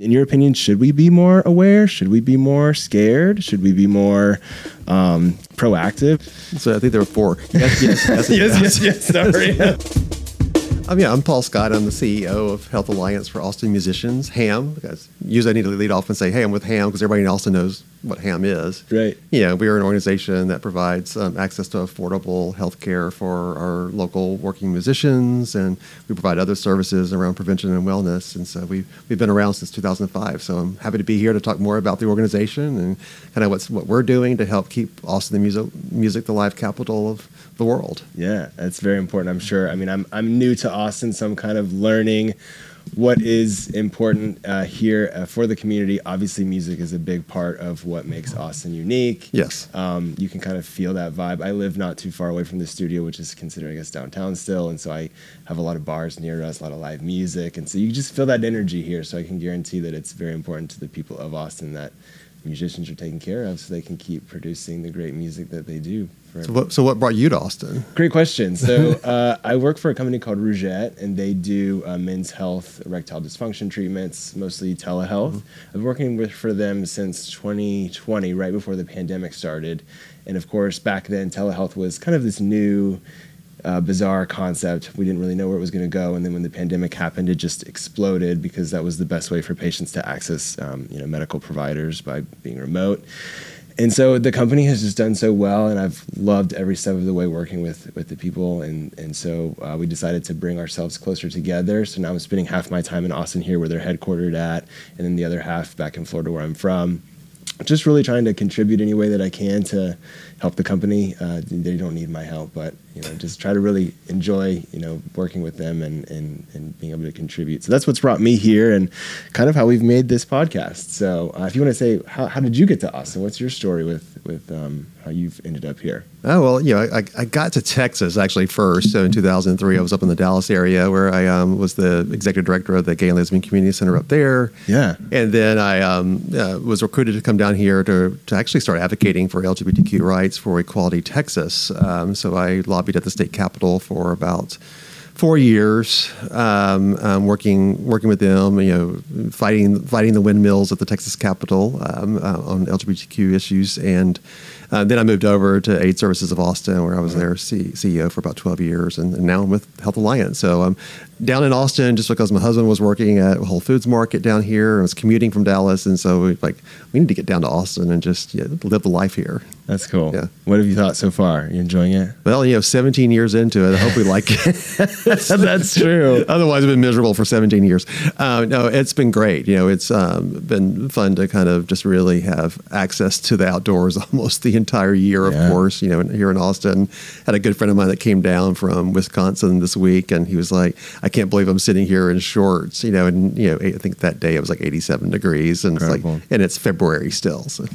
In your opinion, should we be more aware? Should we be more scared? Should we be more um, proactive? So I think there were four. Yes, yes, yes, yes, yes, yes. Sorry. Um, yeah, I'm Paul Scott. I'm the CEO of Health Alliance for Austin Musicians, HAAM. Because usually I need to lead off and say, hey, I'm with HAAM because everybody also knows what HAAM is. Right. Know, we are an organization that provides um, access to affordable health care for our local working musicians, and we provide other services around prevention and wellness. And so we've, we've been around since 2005. So I'm happy to be here to talk more about the organization and kind of what's, what we're doing to help keep Austin the music, music the live capital of the world. Yeah, that's very important. I'm sure. I mean, I'm I'm new to Austin, so I'm kind of learning what is important uh, here uh, for the community. Obviously, music is a big part of what makes Austin unique. Yes. Um, you can kind of feel that vibe. I live not too far away from the studio, which is considered, I guess, downtown still. And so I have a lot of bars near us, a lot of live music. And so you just feel that energy here. So I can guarantee that it's very important to the people of Austin that musicians are taken care of so they can keep producing the great music that they do. So what, so what brought you to Austin? Great question. So uh, I work for a company called Rugiet, and they do uh, men's health, erectile dysfunction treatments, mostly telehealth. Mm-hmm. I've been working with for them since 2020, right before the pandemic started. And of course, back then, telehealth was kind of this new uh, bizarre concept. We didn't really know where it was going to go, and then when the pandemic happened, it just exploded because that was the best way for patients to access, um, you know, medical providers by being remote. And so the company has just done so well, and I've loved every step of the way working with with the people. And and so uh, we decided to bring ourselves closer together. So now I'm spending half my time in Austin here, where they're headquartered at, and then the other half back in Florida, where I'm from just really trying to contribute any way that I can to help the company. Uh, they don't need my help, but you know, just try to really enjoy you know working with them and, and and being able to contribute. So that's what's brought me here, and kind of how we've made this podcast. So uh, if you want to say how, how did you get to Austin? What's your story with with um, how you've ended up here? Oh well, you know, I, I got to Texas actually first. So in 2003, I was up in the Dallas area where I um, was the executive director of the Gay and Lesbian Community Center up there. Yeah, and then I um, uh, was recruited to come down here to to actually start advocating for LGBTQ rights for Equality Texas. Um, so I lobbied at the state capitol for about four years, um, um, working working with them, you know, fighting fighting the windmills at the Texas Capitol um, uh, on LGBTQ issues, and uh, then I moved over to AIDS Services of Austin, where I was their C- CEO for about 12 years, and, and, now I'm with Health Alliance. So I'm down in Austin just because my husband was working at Whole Foods Market down here and was commuting from Dallas, and so we like we need to get down to Austin and just yeah, live the life here. That's cool. Yeah. What have you thought so far? Are you enjoying it? Well, you know, 17 years into it, I hope we like it. That's true. Otherwise, I've been miserable for 17 years. Uh, no, it's been great. You know, it's um, been fun to kind of just really have access to the outdoors almost the entire year. Of yeah. course, you know, here in Austin, had a good friend of mine that came down from Wisconsin this week, and he was like, "I can't believe I'm sitting here in shorts." You know, and you know, I think that day it was like 87 degrees, and Incredible. it's like, and it's February still. So.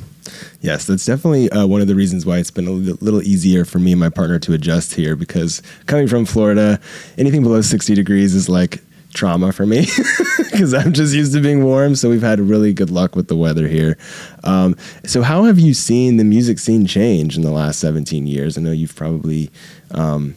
Yes, that's definitely uh, one of the reasons why it's been a little easier for me and my partner to adjust here because coming from Florida, anything below 60 degrees is like trauma for me because I'm just used to being warm. So we've had really good luck with the weather here. Um, so, how have you seen the music scene change in the last 17 years? I know you've probably um,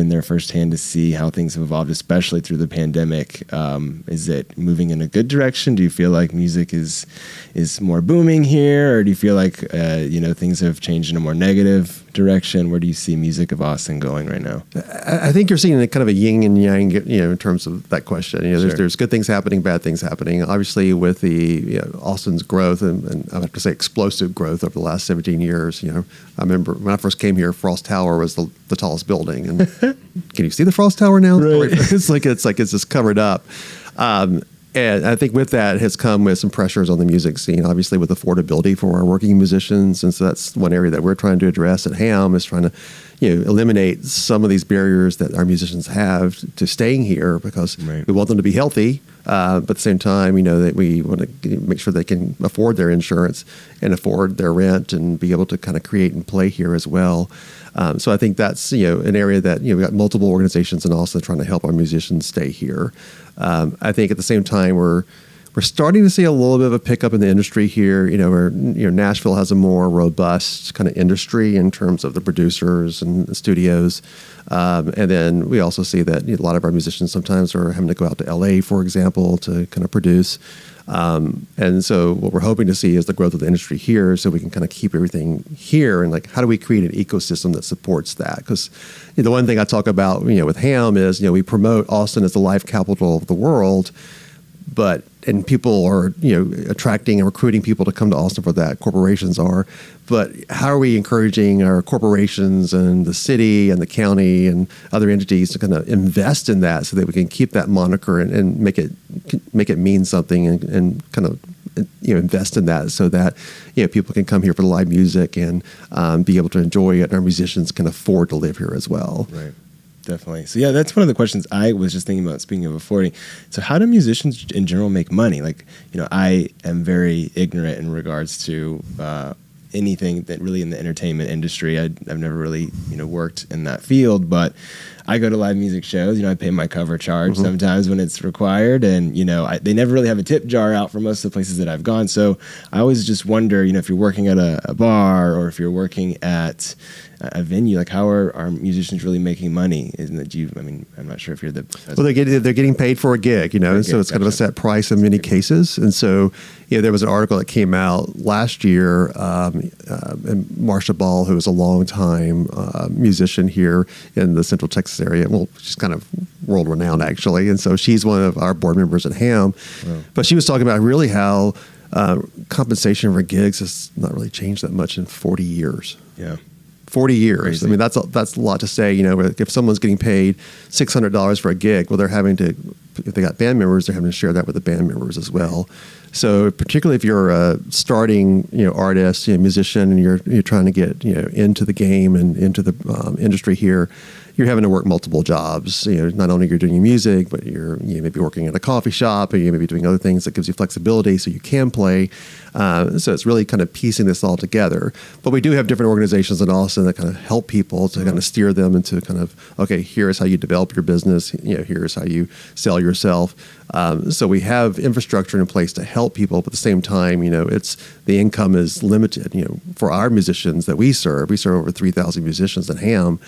been there firsthand to see how things have evolved, especially through the pandemic. Um, is it moving in a good direction? Do you feel like music is is more booming here, or do you feel like uh, you know things have changed in a more negative direction? Where do you see music of Austin going right now? I think you're seeing a kind of a yin and yang, you know, in terms of that question. You know, there's, sure. there's good things happening, bad things happening. Obviously, with the you know, Austin's growth and, and, I have to say explosive growth over the last 17 years. You know, I remember when I first came here, Frost Tower was the, the tallest building, and can you see the Frost Tower now? Right. it's like it's like it's just covered up. Um, and I think with that has come with some pressures on the music scene, obviously with affordability for our working musicians. And so that's one area that we're trying to address at HAAM is trying to, you know, eliminate some of these barriers that our musicians have to staying here because right. we want them to be healthy. Uh, but at the same time, you know, that we want to make sure they can afford their insurance and afford their rent and be able to kind of create and play here as well. Um, so I think that's you know an area that you know we got multiple organizations and also trying to help our musicians stay here. Um, I think at the same time we're we're starting to see a little bit of a pickup in the industry here. You know, where you know Nashville has a more robust kind of industry in terms of the producers and the studios, um, and then we also see that you know, a lot of our musicians sometimes are having to go out to LA, for example, to kind of produce. Um, and so what we're hoping to see is the growth of the industry here, so we can kind of keep everything here. And like, how do we create an ecosystem that supports that? Because you know, the one thing I talk about, you know, with HAAM is you know we promote Austin as the life capital of the world but and people are you know attracting and recruiting people to come to Austin for that. Corporations are, but how are we encouraging our corporations and the city and the county and other entities to kind of invest in that so that we can keep that moniker and, and make it make it mean something and, and kind of you know invest in that so that you know people can come here for the live music and um, be able to enjoy it and our musicians can afford to live here as well. Right definitely. So yeah, that's one of the questions I was just thinking about. Speaking of affording, so how do musicians in general make money? Like, you know, I am very ignorant in regards to uh, anything that really in the entertainment industry. I, have never really you know worked in that field, but I go to live music shows. You know, I pay my cover charge mm-hmm. sometimes when it's required, and you know, I, they never really have a tip jar out for most of the places that I've gone. So I always just wonder, you know, if you're working at a, a bar or if you're working at a venue, like how are our musicians really making money? Isn't that you? I mean, I'm not sure if you're the. Well, they're getting they're getting paid for a gig, you know, and so it's kind of a set price in many cases. And so, you know, there was an article that came out last year, um, uh, and Marcia Ball, who is a long time uh, musician here in the Central Texas area, well, she's kind of world renowned actually, and so she's one of our board members at HAAM. Wow. But she was talking about really how. Uh, compensation for gigs has not really changed that much in 40 years. Yeah. 40 years. Crazy. I mean, that's a, that's a lot to say. You know, if someone's getting paid $600 for a gig, well, they're having to, if they got band members, they're having to share that with the band members as well. So, particularly if you're a starting, you know, artist, you know, musician, and you're you're trying to get you know into the game and into the um, industry here, you're having to work multiple jobs. You know, not only you're doing your music, but you're you may be working at a coffee shop, or you may be doing other things that gives you flexibility, so you can play. Uh, so it's really kind of piecing this all together. But we do have different organizations in Austin that kind of help people to kind of steer them into kind of okay, here's how you develop your business. You know, here's how you sell yourself. Um, so we have infrastructure in place to help people, but at the same time, you know, it's the income is limited. You know, for our musicians that we serve, we serve over three thousand musicians in HAAM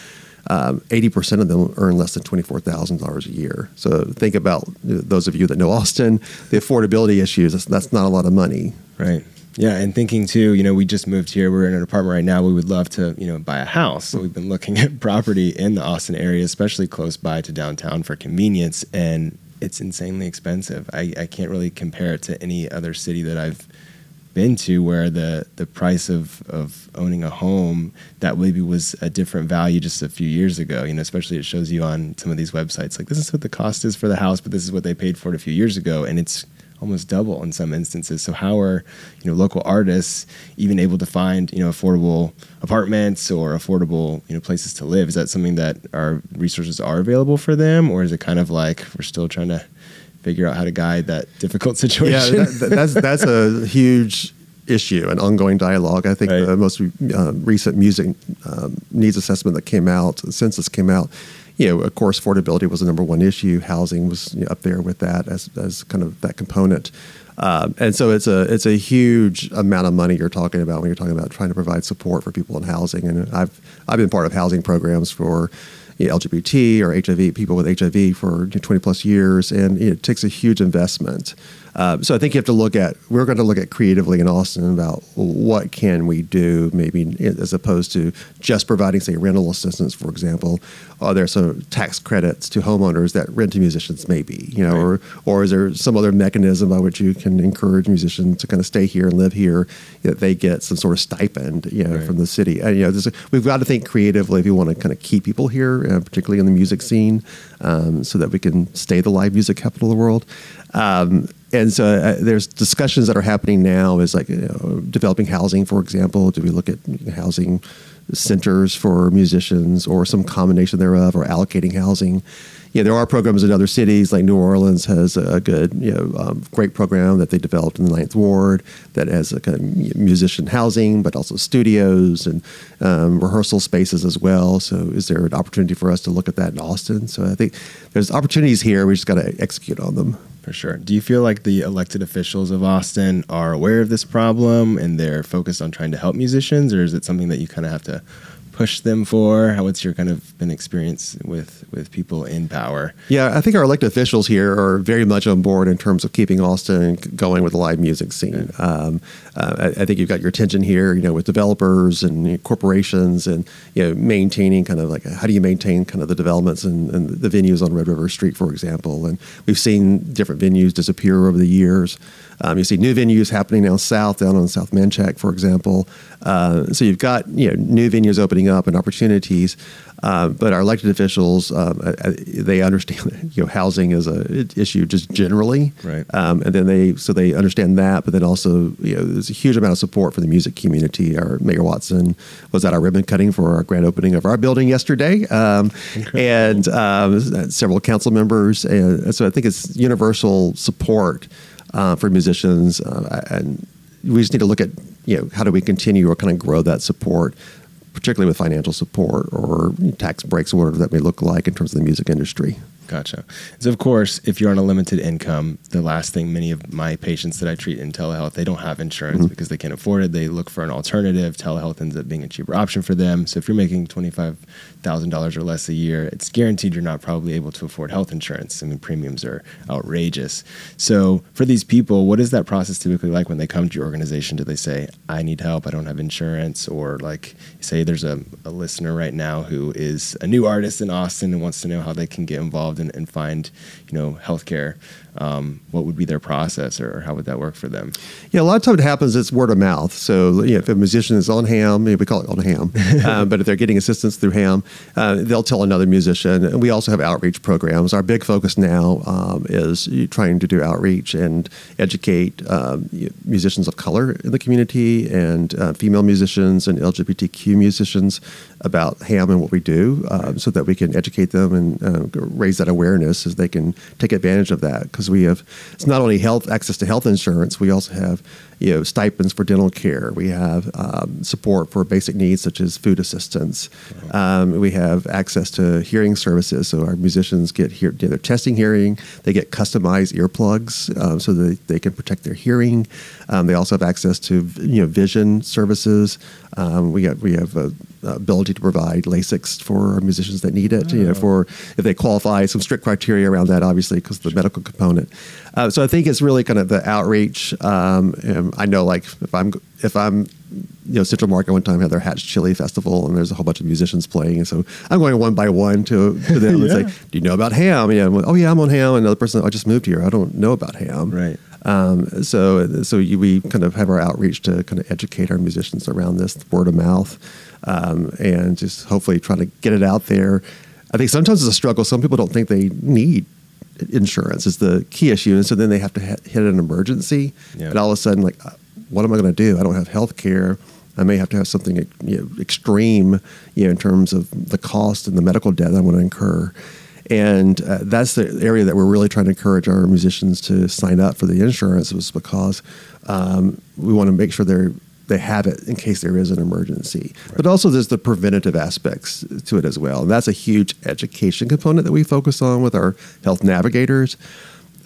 um, 80% of them earn less than $24,000 a year. So think about those of you that know Austin, the affordability issues, that's, that's not a lot of money. Right. Yeah, and thinking too, you know, we just moved here. We're in an apartment right now. We would love to, you know, buy a house. So we've been looking at property in the Austin area, especially close by to downtown for convenience. And it's insanely expensive. I, I can't really compare it to any other city that I've been to where the the price of of owning a home that maybe was a different value just a few years ago you know especially it shows you on some of these websites like this is what the cost is for the house but this is what they paid for it a few years ago and it's almost double in some instances. So how are you know local artists even able to find you know affordable apartments or affordable you know places to live? Is that something that our resources are available for them or is it kind of like we're still trying to figure out how to guide that difficult situation. Yeah, that, that's that's a huge issue, an ongoing dialogue. I think right. the most uh, recent music um, needs assessment that came out, the census came out. You know, of course, affordability was the number one issue. Housing was you know, up there with that as as kind of that component. Um, and so it's a it's a huge amount of money you're talking about when you're talking about trying to provide support for people in housing. And I've I've been part of housing programs for you know, LGBT or HIV people with HIV for 20 plus years, and it takes a huge investment. Uh, so I think you have to look at we're going to look at creatively in Austin about what can we do maybe as opposed to just providing say rental assistance for example. Are there some tax credits to homeowners that rent to musicians maybe you know right. or or is there some other mechanism by which you can encourage musicians to kind of stay here and live here that they get some sort of stipend you know right. from the city and, you know a, we've got to think creatively if you want to kind of keep people here uh, particularly in the music scene um, so that we can stay the live music capital of the world. Um, and so uh, there's discussions that are happening now is like you know, developing housing, for example. Do we look at housing centers for musicians or some combination thereof or allocating housing? Yeah, there are programs in other cities, like New Orleans has a good, you know, um, great program that they developed in the Ninth Ward that has a kind of musician housing, but also studios and um, rehearsal spaces as well. So, is there an opportunity for us to look at that in Austin? So, I think there's opportunities here. We just got to execute on them. For sure. Do you feel like the elected officials of Austin are aware of this problem and they're focused on trying to help musicians, or is it something that you kind of have to push them for? How what's your kind of been experience with with people in power? Yeah, I think our elected officials here are very much on board in terms of keeping Austin going with the live music scene. Yeah. Um, uh, I, I, think you've got your attention here, you know, with developers and you know, corporations, and you know, maintaining kind of like how do you maintain kind of the developments and, and the venues on Red River Street, for example. And we've seen different venues disappear over the years. Um, you see new venues happening now south, down on South Manchaca, for example. Uh, so you've got you know new venues opening up and opportunities. Uh, but our elected officials, um, uh, uh, they understand you know housing is a issue just generally, right? Um, and then they so they understand that, but then also you know there's a huge amount of support for the music community. Our Mayor Watson was at our ribbon cutting for our grand opening of our building yesterday, um, and um, several council members, and so I think it's universal support uh, for musicians, uh, and we just need to look at you know how do we continue or kind of grow that support particularly with financial support or tax breaks or whatever that may look like in terms of the music industry. Gotcha. So, of course, if you're on a limited income, the last thing many of my patients that I treat in telehealth, they don't have insurance mm-hmm. because they can't afford it. They look for an alternative. Telehealth ends up being a cheaper option for them. So, if you're making $25,000 or less a year, it's guaranteed you're not probably able to afford health insurance. I mean, premiums are outrageous. So, for these people, what is that process typically like when they come to your organization? Do they say, I need help, I don't have insurance? Or, like, say there's a, a listener right now who is a new artist in Austin and wants to know how they can get involved and, and find, you know, healthcare, um, what would be their process or how would that work for them? Yeah, a lot of times it happens, it's word of mouth. So you know, if a musician is on HAAM, we call it on HAAM, uh, but if they're getting assistance through HAAM, uh, they'll tell another musician. And we also have outreach programs. Our big focus now um, is trying to do outreach and educate um, musicians of color in the community and uh, female musicians and LGBTQ musicians about HAAM and what we do um, so that we can educate them and uh, raise that awareness as they can take advantage of that because we have it's not only health access to health insurance we also have you know stipends for dental care we have um, support for basic needs such as food assistance um, we have access to hearing services so our musicians get hear they're testing hearing they get customized earplugs um, so that they can protect their hearing um, they also have access to you know vision services um, we have we have a, a ability to provide LASIKs for musicians that need it. Oh. You know, oh. for if they qualify, some strict criteria around that, obviously, because the sure. medical component. Uh, so I think it's really kind of the outreach. Um, I know, like if I'm if I'm you know, Central Market one time had their Hatch Chili Festival, and there's a whole bunch of musicians playing. And so I'm going one by one to, to them yeah. and say, "Do you know about HAAM?" Yeah, like, oh yeah, I'm on HAAM. And another person, I just moved here. I don't know about HAAM. Right. Um, so so you, we kind of have our outreach to kind of educate our musicians around this word of mouth, um, and just hopefully try to get it out there. I think sometimes it's a struggle. Some people don't think they need insurance is the key issue, and so then they have to hit an emergency, yeah. and all of a sudden, like, uh, what am I going to do? I don't have health care. I may have to have something you know, extreme, you know, in terms of the cost and the medical debt I'm going to incur. And uh, that's the area that we're really trying to encourage our musicians to sign up for the insurance was because um, we want to make sure they're they have it in case there is an emergency. Right. But also there's the preventative aspects to it as well. And that's a huge education component that we focus on with our health navigators.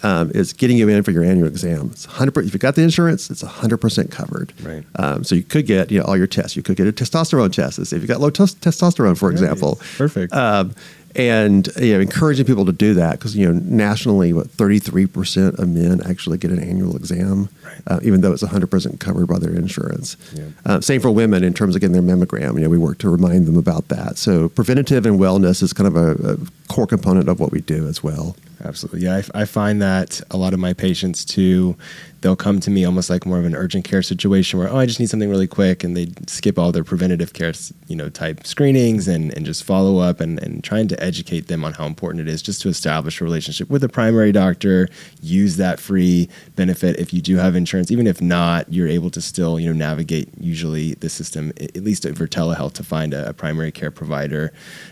Um, is getting you in for your annual exam. It's 100 if you got the insurance, it's 100% covered. Right. Um, so you could get you know all your tests. You could get a testosterone test. If you got low t- testosterone, for example. Perfect. Um, and you know, encouraging people to do that because you know nationally, what thirty three percent of men actually get an annual exam, right. uh, even though it's one hundred percent covered by their insurance. Yeah. Uh, same for women in terms of getting their mammogram. You know, we work to remind them about that. So preventative and wellness is kind of a, a core component of what we do as well. Absolutely. Yeah, I, I, find that a lot of my patients too, they'll come to me almost like more of an urgent care situation where, oh, I just need something really quick. And they skip all their preventative care, you know, type screenings and, and just follow up and, and trying to educate them on how important it is just to establish a relationship with a primary doctor, use that free benefit if you do have insurance. Even if not, you're able to still, you know, navigate usually the system, at least for telehealth, to find a, a primary care provider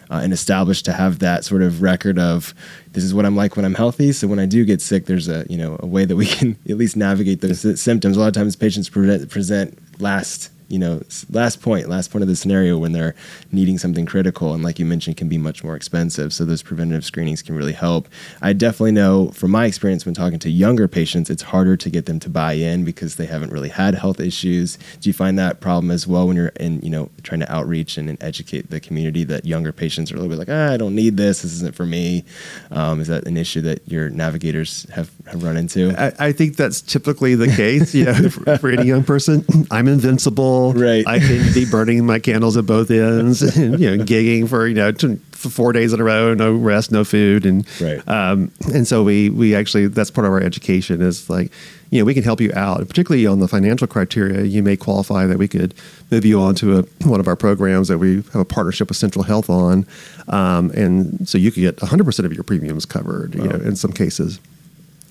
uh, and establish to have that sort of record of, this is what I'm like when I'm healthy. So when I do get sick, there's a you know a way that we can at least navigate those symptoms. A lot of times patients present last you know last point, last point of the scenario when they're needing something critical, and like you mentioned, can be much more expensive. So those preventative screenings can really help. I definitely know from my experience when talking to younger patients, it's harder to get them to buy in because they haven't really had health issues. Do you find that problem as well when you're in you know trying to outreach and, and educate the community that younger patients are a little bit like, ah, I don't need this. This isn't for me. Um, is that an issue that your navigators have, have run into? I, I think that's typically the case. You know, for, for, any young person, I'm invincible. Right. I can be burning my candles at both ends, and, you know, gigging for you know for four days in a row, no rest, no food, and right. Um, and so we we actually that's part of our education is like you know we can help you out, particularly on the financial criteria. You may qualify that we could move you on to a, one of our programs that we have a partnership with Central Health on, um, and so you could get 100 percent of your premiums covered. Wow. You know, in some cases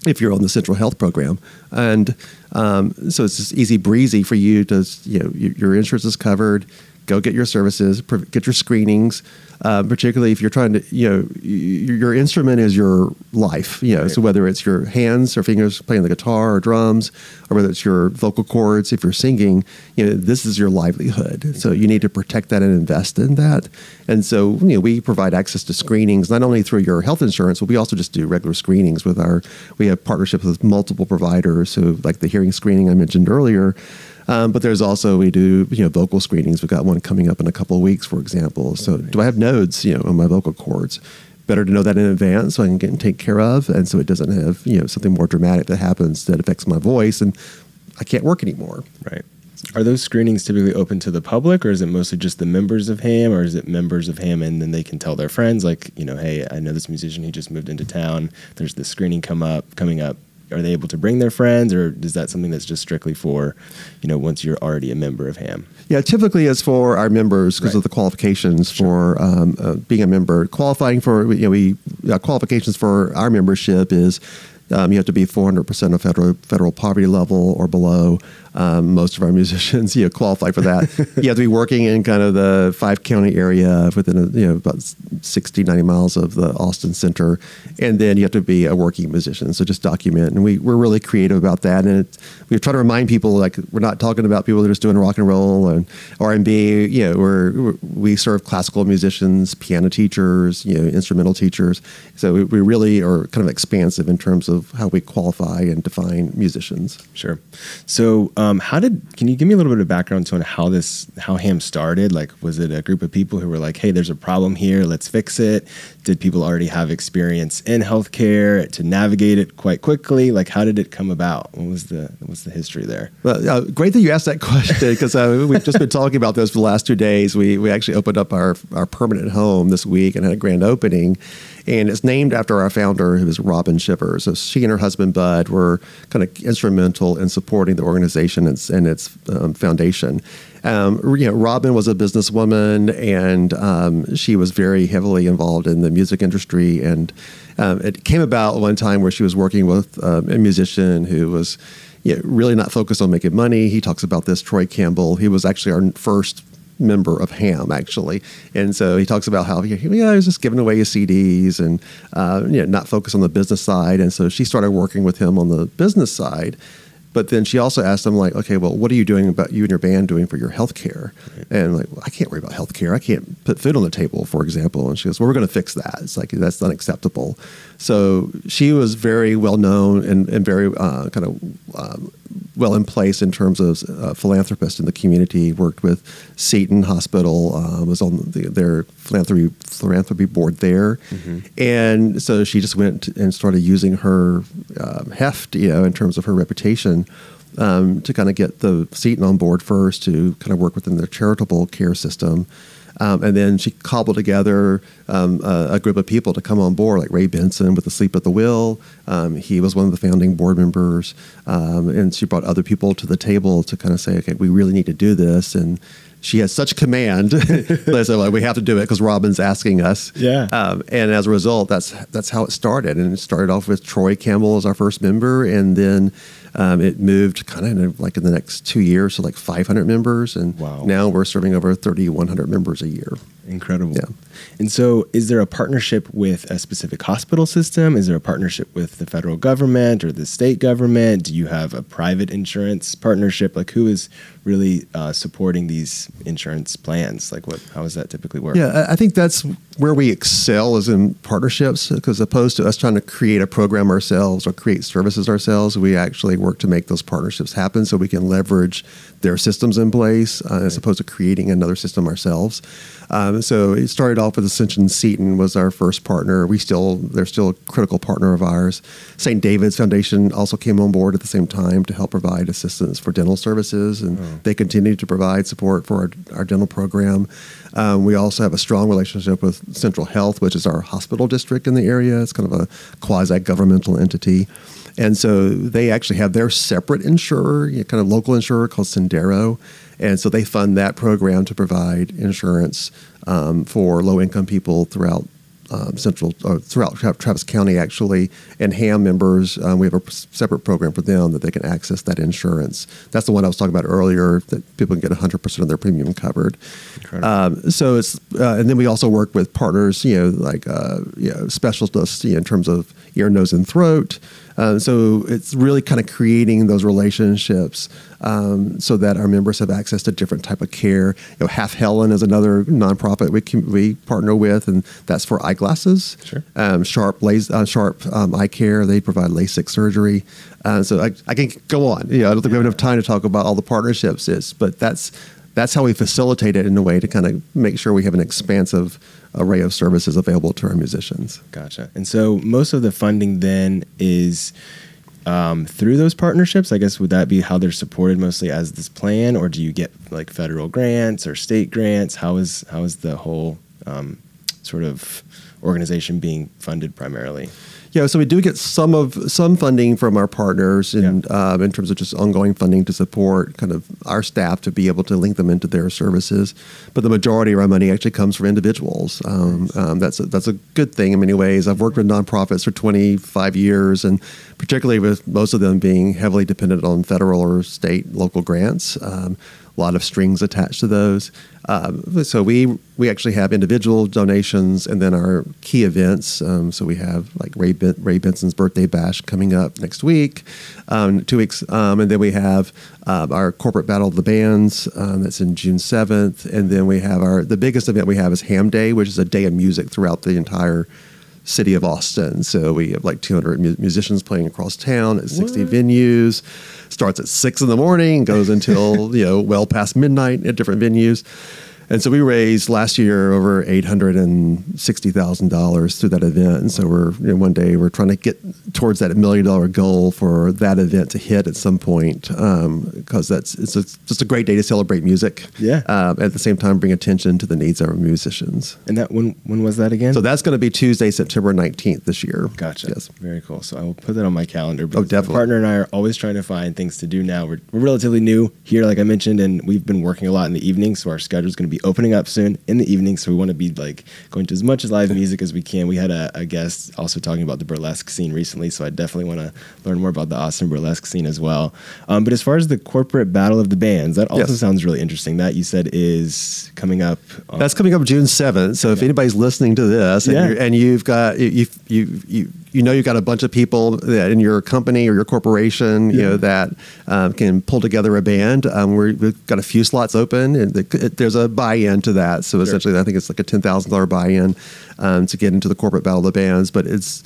if you're on the Central Health Program. And um, so it's just easy breezy for you to, you know, your insurance is covered. Go get your services, get your screenings uh, particularly if you're trying to, you know, your, your instrument is your life, you know, right. so whether it's your hands or fingers playing the guitar or drums, or whether it's your vocal cords, if you're singing, you know, this is your livelihood. So you need to protect that and invest in that. And so, you know, we provide access to screenings, not only through your health insurance, but we also just do regular screenings with our, we have partnerships with multiple providers. So like the hearing screening I mentioned earlier, um, but there's also we do you know vocal screenings. We've got one coming up in a couple of weeks, for example. So do I have nodes you know on my vocal cords? Better to know that in advance so I can get and take care of, and so it doesn't have you know something more dramatic that happens that affects my voice and I can't work anymore. Right. Are those screenings typically open to the public, or is it mostly just the members of HAAM, or is it members of HAAM and then they can tell their friends, like, you know, hey, I know this musician, he just moved into town. There's this screening come up coming up are they able to bring their friends, or is that something that's just strictly for, you know, once you're already a member of HAAM? Yeah, typically it's for our members because right. of the qualifications sure. for um, uh, being a member. Qualifying for, you know, we uh, qualifications for our membership is um, you have to be 400% of federal federal poverty level or below. Um, most of our musicians, you know, qualify for that. you have to be working in kind of the five county area within, a, you know, about 60, 90 miles of the Austin Center. And then you have to be a working musician. So just document. And we, we're really creative about that. And it, we try to remind people, like, we're not talking about people that are just doing rock and roll and R&B. You know, we're, we serve classical musicians, piano teachers, you know, instrumental teachers. So we, we really are kind of expansive in terms of how we qualify and define musicians. Sure. So, um, how did? Can you give me a little bit of background to on how this, how HAAM started? Like, was it a group of people who were like, "Hey, there's a problem here. Let's fix it." Did people already have experience in healthcare to navigate it quite quickly? Like, how did it come about? What was the what's the history there? Well, uh, great that you asked that question because uh, we've just been talking about this for the last two days. We we actually opened up our our permanent home this week and had a grand opening and it's named after our founder, who was Robin Shiver. So she and her husband Bud were kind of instrumental in supporting the organization and, and its um, foundation. Um, you know, Robin was a businesswoman, and um, she was very heavily involved in the music industry. And um, it came about one time where she was working with um, a musician who was really not focused on making money. He talks about this, Troy Campbell. He was actually our first member of HAAM, actually. And so he talks about how he, yeah, he was just giving away his CDs and uh, you know, not focused on the business side. And so she started working with him on the business side. But then she also asked him, like, okay, well, what are you doing about you and your band doing for your health care? Right. And like, well, I can't worry about health care. I can't put food on the table, for example. And she goes, well, we're going to fix that. It's like, that's unacceptable. So she was very well known and, and very uh, kind of um, well in place in terms of uh, philanthropist in the community. Worked with Seton Hospital, uh, was on the, their philanthropy philanthropy board there, mm-hmm. and so she just went and started using her um, heft, you know, in terms of her reputation. Um, to kind of get the Seton on board first to kind of work within their charitable care system. Um, and then she cobbled together um, a, a, group of people to come on board, like Ray Benson with the Asleep at the Wheel. Um, he was one of the founding board members. Um, and she brought other people to the table to kind of say, okay, we really need to do this. And she has such command. That they said, well, we have to do it because Robin's asking us. Yeah. Um, and as a result, that's that's how it started. And it started off with Troy Campbell as our first member, and then um, it moved kind of like in the next two years to like 500 members, and wow. now we're serving over 3,100 members a year. Incredible. Yeah. And so, is there a partnership with a specific hospital system? Is there a partnership with the federal government or the state government? Do you have a private insurance partnership? Like, who is really uh, supporting these insurance plans? Like, what? How does that typically work? Yeah, I think that's where we excel is in partnerships, because opposed to us trying to create a program ourselves or create services ourselves, we actually work to make those partnerships happen so we can leverage their systems in place uh, right. as opposed to creating another system ourselves. Um, so it started off with Ascension Seton was our first partner. We still they're still a critical partner of ours. St. David's Foundation also came on board at the same time to help provide assistance for dental services, and oh. They continue to provide support for our, our dental program. Um, we also have a strong relationship with Central Health, which is our hospital district in the area. It's kind of a quasi governmental entity. And so they actually have their separate insurer, kind of local insurer called Sendero. And so they fund that program to provide insurance um, for low income people throughout um, central or throughout Travis County actually, and HAAM members. Um, we have a separate program for them that they can access that insurance. That's the one I was talking about earlier that people can get 100 percent of their premium covered. Um, so it's uh, and then we also work with partners, you know, like uh, you know, specialists you know, in terms of ear, nose, and throat. Uh, so it's really kind of creating those relationships um, so that our members have access to different type of care. You know, Half Helen is another nonprofit we can, we partner with, and that's for eyeglasses. Sure. Um, Sharp Lays, uh, Sharp um, Eye Care they provide LASIK surgery. Uh, so I, I, can go on. You know, I don't think we have enough time to talk about all the partnerships, is, but that's that's how we facilitate it in a way to kind of make sure we have an expansive array of services available to our musicians. Gotcha. And so most of the funding then is um, through those partnerships. I guess would that be how they're supported mostly as this plan, or do you get like federal grants or state grants? How is how is the whole um, sort of organization being funded primarily? Yeah, so we do get some of some funding from our partners in yeah. um, in terms of just ongoing funding to support kind of our staff to be able to link them into their services. But the majority of our money actually comes from individuals. Um, um, that's a, that's a good thing in many ways. I've worked with nonprofits for 25 years, and particularly with most of them being heavily dependent on federal or state local grants. A lot of strings attached to those. Um, so we we actually have individual donations and then our key events. Um, so we have like Ray, ben- Ray Benson's birthday bash coming up next week, um, two weeks, um, and then we have uh, our corporate battle of the bands um, that's in June seventh, and then we have our the biggest event we have is HAAM Day, which is a day of music throughout the entire city of Austin. So we have like 200 mu- musicians playing across town at 60 what? venues. Starts at six in the morning, goes until you know well past midnight at different venues. And so we raised last year over eight hundred and sixty thousand dollars through that event. And so we're you know, one day we're trying to get towards that million dollar goal for that event to hit at some point because um, that's it's a, just a great day to celebrate music. Yeah. Uh, at the same time, bring attention to the needs of our musicians. And that when when was that again? So that's going to be Tuesday, September nineteenth this year. Gotcha. Yes. Very cool. So I will put that on my calendar. Oh, definitely. My partner and I are always trying to find things to do now. We're, we're relatively new here, like I mentioned, and we've been working a lot in the evening, so our schedule is going to be opening up soon in the evening. So we want to be like going to as much live music as we can. We had a, a guest also talking about the burlesque scene recently, so I definitely want to learn more about the Austin burlesque scene as well. Um, but as far as the corporate battle of the bands, that also yes. sounds really interesting. That you said is coming up. That's coming up June seventh. So if anybody's listening to this and, yeah. and you've got you you you you know you've got a bunch of people that in your company or your corporation, yeah. you know that um, can pull together a band. Um, we have got a few slots open, and the, there's a buy-in to that. So sure. essentially, I think it's like a ten thousand dollar buy-in um, to get into the corporate battle of the bands. But it's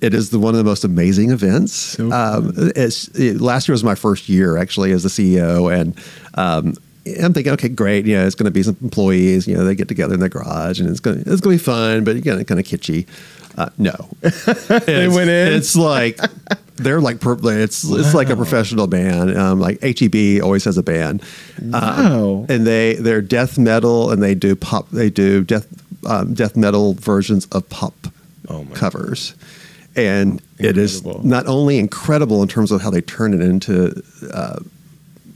it is the, one of the most amazing events. So um, it's it, last year was my first year actually as the CEO, and um, I'm thinking, okay, great. You know, it's going to be some employees. You know, they get together in the garage, and it's going to, it's going to be fun, but again, kind of kitschy. Uh, no, they went in. It's like they're like it's wow. it's like a professional band. Um, like HEB always has a band. Um, wow. Um, and they they're death metal and they do pop. They do death um, death metal versions of pop oh covers. God. And incredible. it is not only incredible in terms of how they turn it into uh,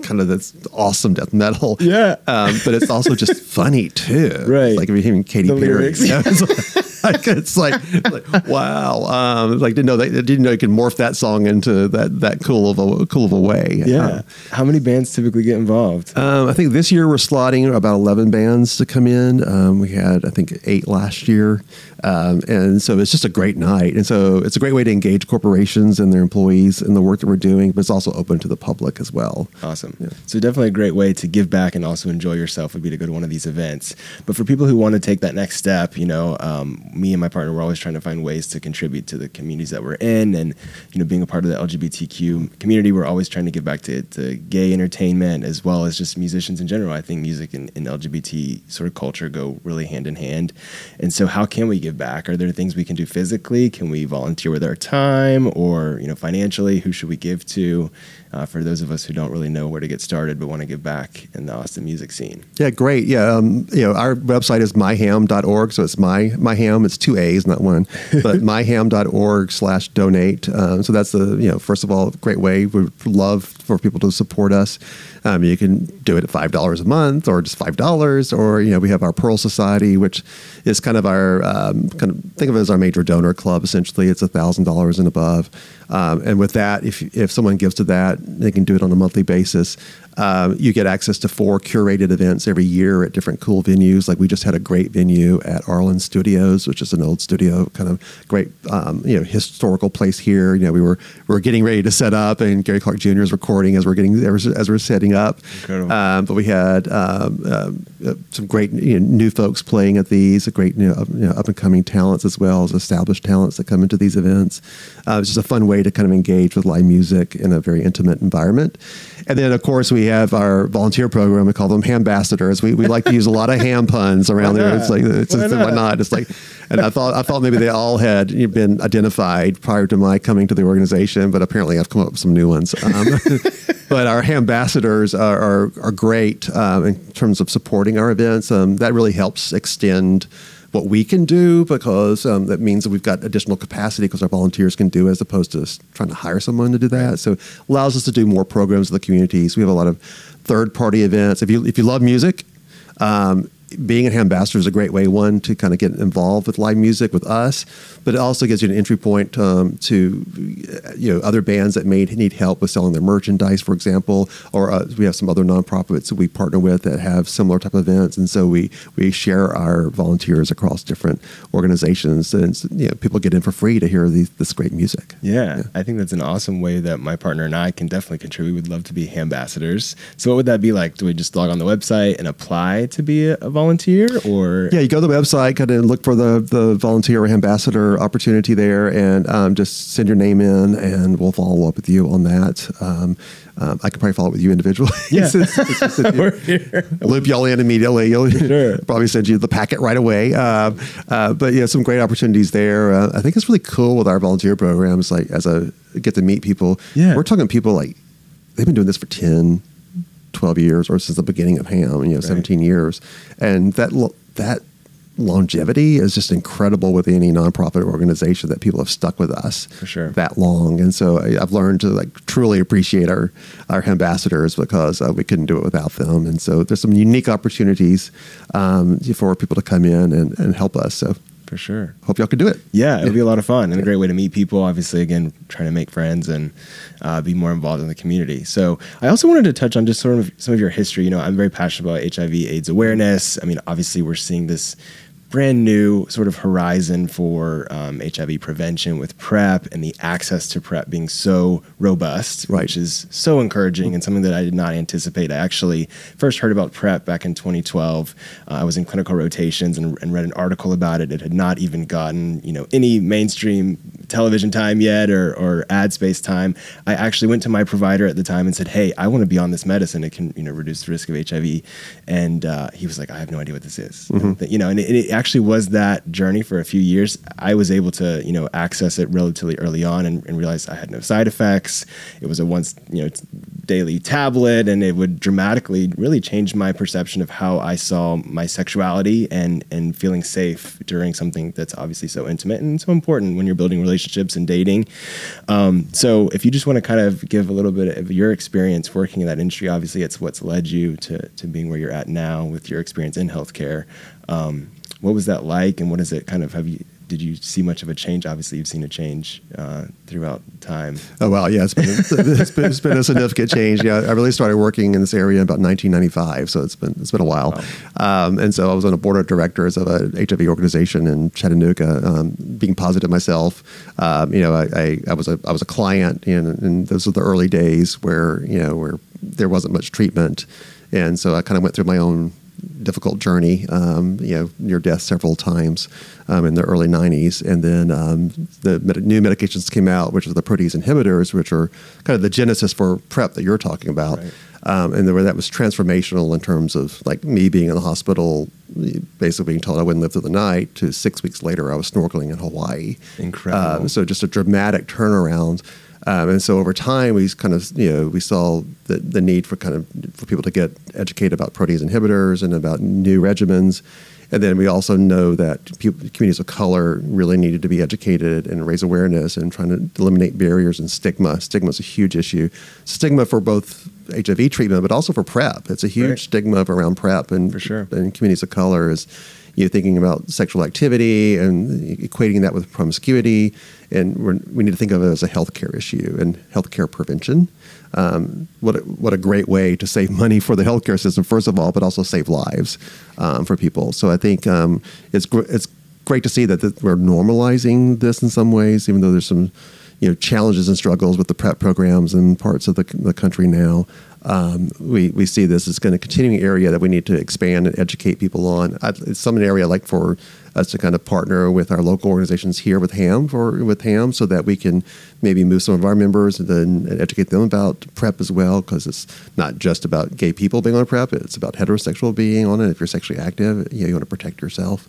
kind of this awesome death metal. Yeah. Um, but it's also just funny too. Right. Like if you're hearing Katy Perry. like, it's like, like wow. Um, like didn't know they didn't know you could morph that song into that that cool of a cool of a way. Yeah. Um, How many bands typically get involved? Um, I think this year we're slotting about eleven bands to come in. Um, we had I think eight last year. Um, and so it's just a great night. And so it's a great way to engage corporations and their employees in the work that we're doing, but it's also open to the public as well. Awesome. Yeah. So definitely a great way to give back and also enjoy yourself would be to go to one of these events. But for people who want to take that next step, you know, um, me and my partner, we're always trying to find ways to contribute to the communities that we're in. And, you know, being a part of the LGBTQ community, we're always trying to give back to, to gay entertainment as well as just musicians in general. I think music and, and LGBT sort of culture go really hand in hand. And so how can we give give back? Are there things we can do physically? Can we volunteer with our time, or you know, financially? Who should we give to? Uh, for those of us who don't really know where to get started but want to give back in the Austin music scene. Yeah, great. Yeah, um, you know, our website is myhaam.org, so it's my myhaam. It's two A's, not one, but myhaam.org slash donate. Um, so that's the you know, first of all, great way. We love for people to support us. Um, you can do it at five dollars a month, or just five dollars, or you know, we have our Pearl Society, which is kind of our um, kind of think of it as our major donor club. Essentially, it's a thousand dollars and above. Um, and with that, if, if someone gives to that, they can do it on a monthly basis. Um, you get access to four curated events every year at different cool venues. Like we just had a great venue at Arlyn Studios, which is an old studio, kind of great, um, you know, historical place here. You know, we were we were getting ready to set up, and Gary Clark Jr. is recording as we're getting as we're setting up. Um, but we had um, uh, some great you know, new folks playing at these, a great you know, you know, up and coming talents as well as established talents that come into these events. Uh, it's just a fun way to kind of engage with live music in a very intimate environment. And then, of course, we have our volunteer program. We call them ambassadors. We, we like to use a lot of ham puns around there. It's like it's why, just, not? why not? It's like, and I thought I thought maybe they all had been identified prior to my coming to the organization, but apparently I've come up with some new ones. Um, but our ambassadors are are, are great um, in terms of supporting our events. Um, that really helps extend what we can do because um, that means that we've got additional capacity because our volunteers can do as opposed to trying to hire someone to do that. So it allows us to do more programs with the communities. We have a lot of third party events. If you if you love music, um, being an ambassador is a great way one to kind of get involved with live music with us but it also gives you an entry point um, to you know other bands that may need help with selling their merchandise for example or uh, we have some other nonprofits that we partner with that have similar type of events and so we we share our volunteers across different organizations and you know people get in for free to hear these, this great music. Yeah, yeah, I think that's an awesome way that my partner and I can definitely contribute. We'd love to be ambassadors. So what would that be like? Do we just log on the website and apply to be a, a volunteer or yeah you go to the website kind of look for the the volunteer or ambassador opportunity there and um, just send your name in and we'll follow up with you on that um, um, I could probably follow up with you individually. Yeah. it's, it's, it's, loop y'all in immediately. You'll sure. probably send you the packet right away. Uh, uh, but yeah, some great opportunities there. Uh, I think it's really cool with our volunteer programs. Like as a get to meet people. Yeah. We're talking people like they've been doing this for 10, 12 years or since the beginning of HAAM, you know, right. 17 years. And that, that longevity is just incredible with any nonprofit organization that people have stuck with us for sure that long. And so I've learned to like truly appreciate our our ambassadors because uh, we couldn't do it without them. And so there's some unique opportunities um, for people to come in and, and help us. So for sure. Hope y'all can do it. Yeah, it'll be a lot of fun and a great way to meet people. Obviously, again, trying to make friends and uh, be more involved in the community. So, I also wanted to touch on just sort of some of your history. You know, I'm very passionate about HIV/AIDS awareness. I mean, obviously, we're seeing this brand new sort of horizon for um, HIV prevention with PrEP and the access to PrEP being so robust, right. which is so encouraging and something that I did not anticipate. I actually first heard about PrEP back in 2012. Uh, I was in clinical rotations and, and, read an article about it. It had not even gotten you know any mainstream television time yet or, or ad space time. I actually went to my provider at the time and said, "Hey, I want to be on this medicine. It can you know reduce the risk of HIV." And uh, he was like, "I have no idea what this is." Mm-hmm. You know, and it, it actually was that journey for a few years. I was able to, you know, access it relatively early on and, and realize I had no side effects. It was a once, you know, daily tablet, and it would dramatically really change my perception of how I saw my sexuality and and feeling safe during something that's obviously so intimate and so important when you're building relationships and dating. Um, so, if you just want to kind of give a little bit of your experience working in that industry, obviously it's what's led you to to being where you're at now with your experience in healthcare. Um, what was that like, and what is it kind of have you did you see much of a change? Obviously, you've seen a change uh, throughout time. Oh well, yeah, it's been, it's been, it's been a significant change. Yeah, I really started working in this area in about 1995, so it's been it's been a while. Wow. Um, and so I was on a board of directors of a HIV organization in Chattanooga, um, being positive myself. Um, you know, I, I, I, was a I was a client, and, and those were the early days where you know where there wasn't much treatment, and so I kind of went through my own difficult journey, um, you know, near death several times um, in the early 90s. And then um, the med- new medications came out, which are the protease inhibitors, which are kind of the genesis for PrEP that you're talking about. Right. Um, and where that was transformational in terms of like me being in the hospital, basically being told I wouldn't live through the night, to six weeks later I was snorkeling in Hawaii. Incredible. Uh, so just a dramatic turnaround. Um, and so over time, we kind of you know we saw the, the need for kind of for people to get educated about protease inhibitors and about new regimens. And then we also know that people, communities of color really needed to be educated and raise awareness and trying to eliminate barriers and stigma. Stigma is a huge issue. Stigma for both HIV treatment, but also for PrEP. It's a huge right. stigma around PrEP and for sure. And communities of color is you know, thinking about sexual activity and equating that with promiscuity. And we need to think of it as a healthcare issue and healthcare prevention. Um, what, a, what a great way to save money for the healthcare system, first of all, but also save lives um, for people. So I think um, it's, gr- it's great to see that, we're normalizing this in some ways, even though there's some you know challenges and struggles with the PrEP programs in parts of the, the country now um, we, we see this as kind of continuing area that we need to expand and educate people on. it's some an area like for us to kind of partner with our local organizations here with HAAM for with HAAM so that we can maybe move some of our members and then educate them about PrEP as well because it's not just about gay people being on PrEP; it's about heterosexual being on it. If you're sexually active, you, know, you want to protect yourself.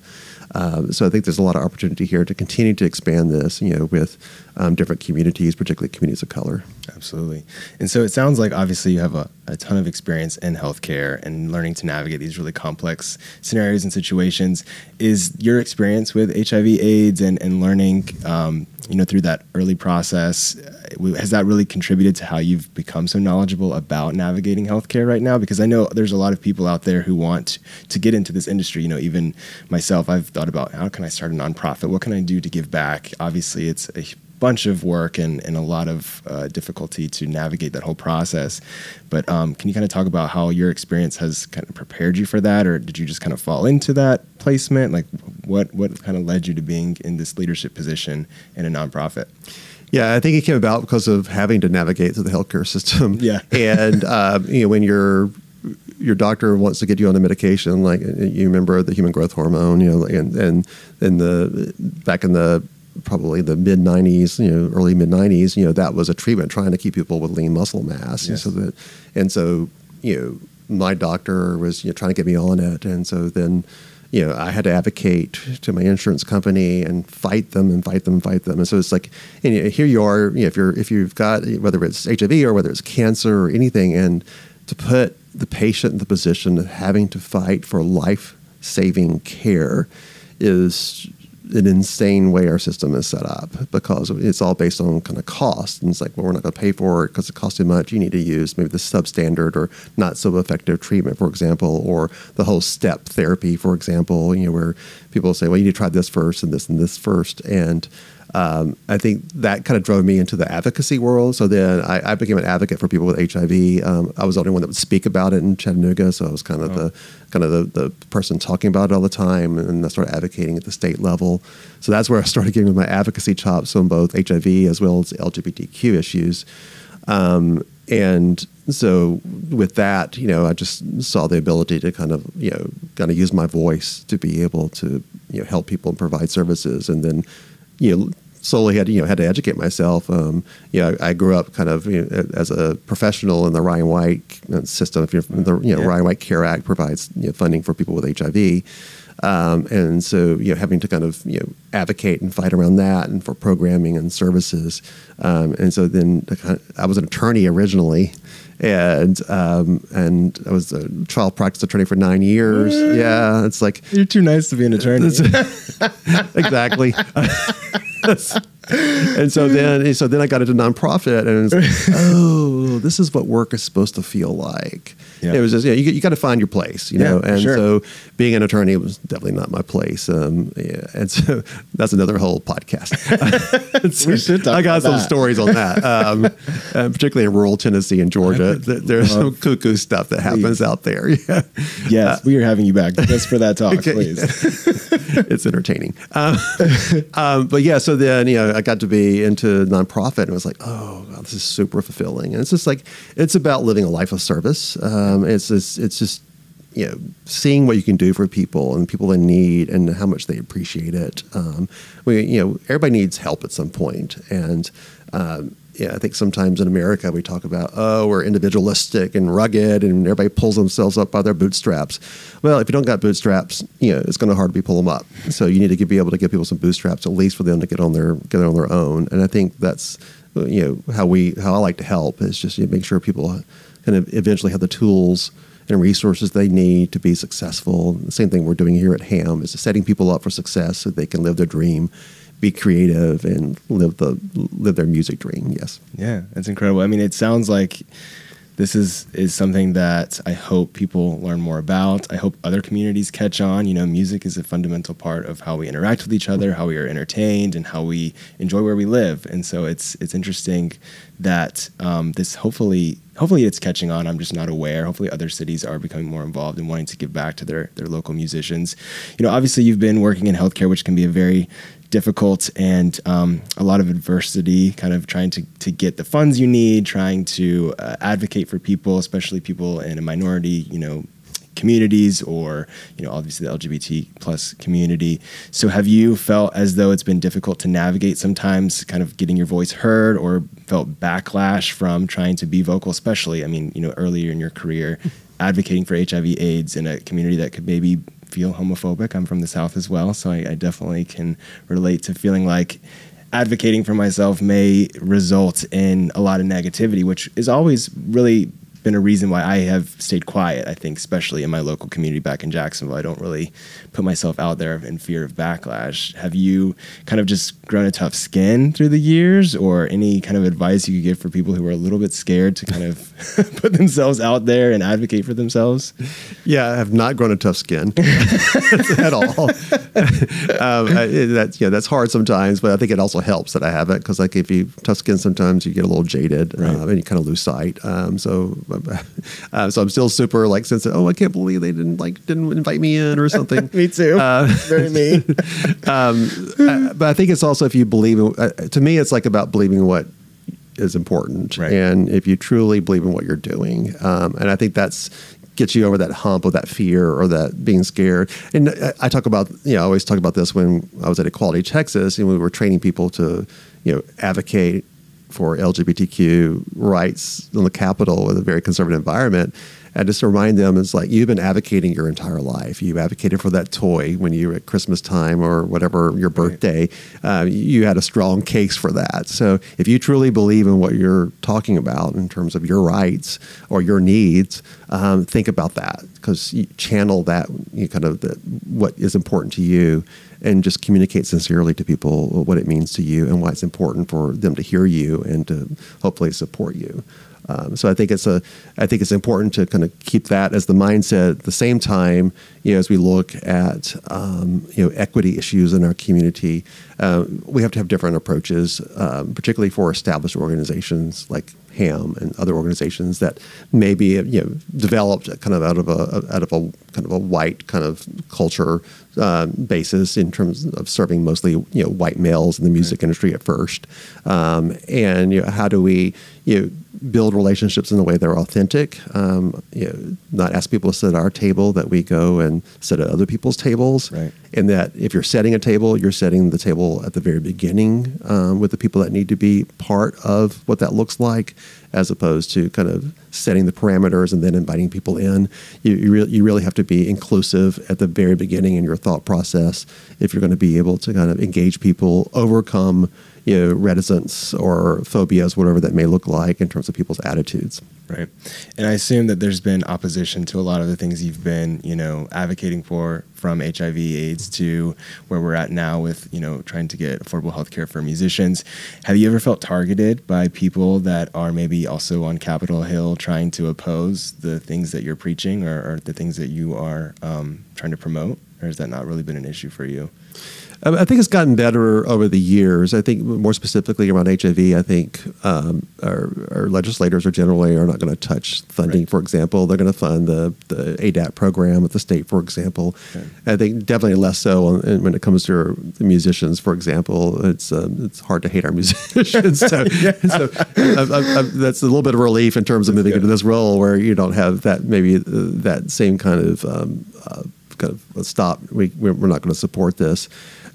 Um, so I think there's a lot of opportunity here to continue to expand this, you know, with um, different communities, particularly communities of color. Absolutely. And so it sounds like obviously you have a, a ton of experience in healthcare and learning to navigate these really complex scenarios and situations. Is your experience with HIV/AIDS and, and learning, um, you know, through that early process, uh, has that really contributed to how you've become so knowledgeable about navigating healthcare right now? Because I know there's a lot of people out there who want to get into this industry. You know, even myself, I've thought about how can I start a nonprofit? What can I do to give back? Obviously, it's a bunch of work and, and a lot of uh, difficulty to navigate that whole process. But um, can you kind of talk about how your experience has kind of prepared you for that, or did you just kind of fall into that placement? Like, what what kind of led you to being in this leadership position in a nonprofit? Yeah, I think it came about because of having to navigate through the healthcare system. Yeah, and um, you know when you're your doctor wants to get you on a medication, like you remember the human growth hormone, you know, and and in the back in the probably the mid 90s, you know, early mid 90s, you know, that was a treatment trying to keep people with lean muscle mass. Yes. And so that, and so, you know, my doctor was you know, trying to get me on it. And so then, you know, I had to advocate to my insurance company and fight them and fight them and fight them. And so it's like, and you know, here you are, you know, if you're, if you've got, whether it's HIV or whether it's cancer or anything, and to put the patient in the position of having to fight for life saving care is an insane way our system is set up because it's all based on kind of cost. And it's like, well, we're not going to pay for it because it costs too much. You need to use maybe the substandard or not so effective treatment, for example, or the whole step therapy, for example, you know, where people say, well, you need to try this first and this and this first. And um, I think that kind of drove me into the advocacy world. So then I, I became an advocate for people with HIV. Um, I was the only one that would speak about it in Chattanooga, so I was kind of oh. the kind of the, the person talking about it all the time, and I started advocating at the state level. So that's where I started getting my advocacy chops on both HIV as well as LGBTQ issues. Um, and so with that, you know, I just saw the ability to kind of, you know, kind of use my voice to be able to, you know, help people and provide services, and then, you know, slowly had you know had to educate myself. Um, you know, I, I, grew up kind of you know, as a professional in the Ryan White system. If you're the you know yeah. Ryan White Care Act provides you know, funding for people with HIV. Um, and so, you know, having to kind of you know advocate and fight around that, and for programming and services, um, and so then I was an attorney originally, and um, and I was a trial practice attorney for nine years. Yeah, it's like you're too nice to be an attorney. exactly. and so then, so then I got into nonprofit, and like, oh, this is what work is supposed to feel like. Yeah. It was just, yeah, you, you got to find your place, you know. and sure. so, being an attorney was definitely not my place. Um, yeah, and so that's another whole podcast. so we should I got some that. stories on that, um, particularly in rural Tennessee and Georgia. There's some cuckoo stuff that happens out there. Yeah. Yes, uh, we are having you back just for that talk, okay. please. it's entertaining. Um, um, but yeah, so then you know I got to be into nonprofit and it was like, oh, this is super fulfilling. And it's just like it's about living a life of service. Um, it's just, it's just you know seeing what you can do for people and people in need and how much they appreciate it. Um, we you know everybody needs help at some point and. Um, yeah, I think sometimes in America we talk about, oh, we're individualistic and rugged and everybody pulls themselves up by their bootstraps. Well, if you don't got bootstraps, you know, it's going to hard to pull them up. So you need to be able to give people some bootstraps, at least for them to get on their get on their own. And I think that's, you know, how we how I like to help is just you know, make sure people kind of eventually have the tools and resources they need to be successful. The same thing we're doing here at HAAM is setting people up for success so they can live their dream be creative and live the live their music dream. Yes. Yeah, that's incredible. I mean, it sounds like this is is something that I hope people learn more about. I hope other communities catch on. You know, music is a fundamental part of how we interact with each other, how we are entertained, and how we enjoy where we live. And so it's it's interesting that um, this hopefully hopefully it's catching on. I'm just not aware. Hopefully other cities are becoming more involved and wanting to give back to their their local musicians. You know, obviously you've been working in healthcare, which can be a very difficult and um, a lot of adversity, kind of trying to, to get the funds you need, trying to uh, advocate for people, especially people in a minority, you know, communities or you know obviously the lgbt plus community. So have you felt as though it's been difficult to navigate sometimes kind of getting your voice heard or felt backlash from trying to be vocal especially i mean you know earlier in your career advocating for hiv aids in a community that could maybe feel homophobic. I'm from the South as well, so I, I definitely can relate to feeling like advocating for myself may result in a lot of negativity, which is always really been a reason why I have stayed quiet. I think, especially in my local community back in Jacksonville, I don't really put myself out there in fear of backlash. Have you kind of just grown a tough skin through the years, or any kind of advice you could give for people who are a little bit scared to kind of put themselves out there and advocate for themselves? Yeah, I have not grown a tough skin at all. um, I, that's yeah, that's hard sometimes, but I think it also helps that I have it because like if you tough skin, sometimes you get a little jaded right. uh, and you kind of lose sight. Um, so uh, so I'm still super like sensitive. Oh, I can't believe they didn't like didn't invite me in or something. me too. Uh, Very me. um, uh, but I think it's also if you believe in. Uh, to me, it's like about believing what is important, right. and if you truly believe in what you're doing, um, and I think that's gets you over that hump of that fear or that being scared. And I, I talk about, you know, I always talk about this when I was at Equality Texas and we were training people to, you know, advocate for LGBTQ rights in the capital with a very conservative environment. And just to remind them, it's like you've been advocating your entire life. You advocated for that toy when you were at Christmas time or whatever your birthday. Uh, you had a strong case for that. So if you truly believe in what you're talking about in terms of your rights or your needs, um, think about that because you channel that you kind of the, what is important to you and just communicate sincerely to people what it means to you and why it's important for them to hear you and to hopefully support you. Um, so I think it's a, I think it's important to kind of keep that as the mindset. At the same time, you know, as we look at um, you know equity issues in our community, uh, we have to have different approaches, um, particularly for established organizations like HAAM and other organizations that maybe you know developed kind of out of a out of a kind of a white kind of culture uh, basis in terms of serving mostly you know white males in the music right. industry at first, um, and you know how do we you know build relationships in a way that are authentic. Um, you know, not ask people to sit at our table, that we go and sit at other people's tables. Right. And that if you're setting a table, you're setting the table at the very beginning um, with the people that need to be part of what that looks like, as opposed to kind of setting the parameters and then inviting people in. You, you, re- you really have to be inclusive at the very beginning in your thought process if you're going to be able to kind of engage people, overcome you know, reticence or phobias, whatever that may look like in terms of people's attitudes. Right. And I assume that there's been opposition to a lot of the things you've been, you know, advocating for from HIV AIDS to where we're at now with, you know, trying to get affordable health care for musicians. Have you ever felt targeted by people that are maybe also on Capitol Hill trying to oppose the things that you're preaching or, or the things that you are um, trying to promote? Or has that not really been an issue for you? I think it's gotten better over the years. I think more specifically around HIV, I think um, our, our, legislators are generally are not going to touch funding. Right. For example, they're going to fund the the ADAP program at the state, for example. Okay. I think definitely less so when it comes to the musicians. For example, it's um, it's hard to hate our musicians. so, yeah. so I, I, I, that's a little bit of relief in terms of moving into this role where you don't have that maybe uh, that same kind of um, uh, kind of stop. We we're not going to support this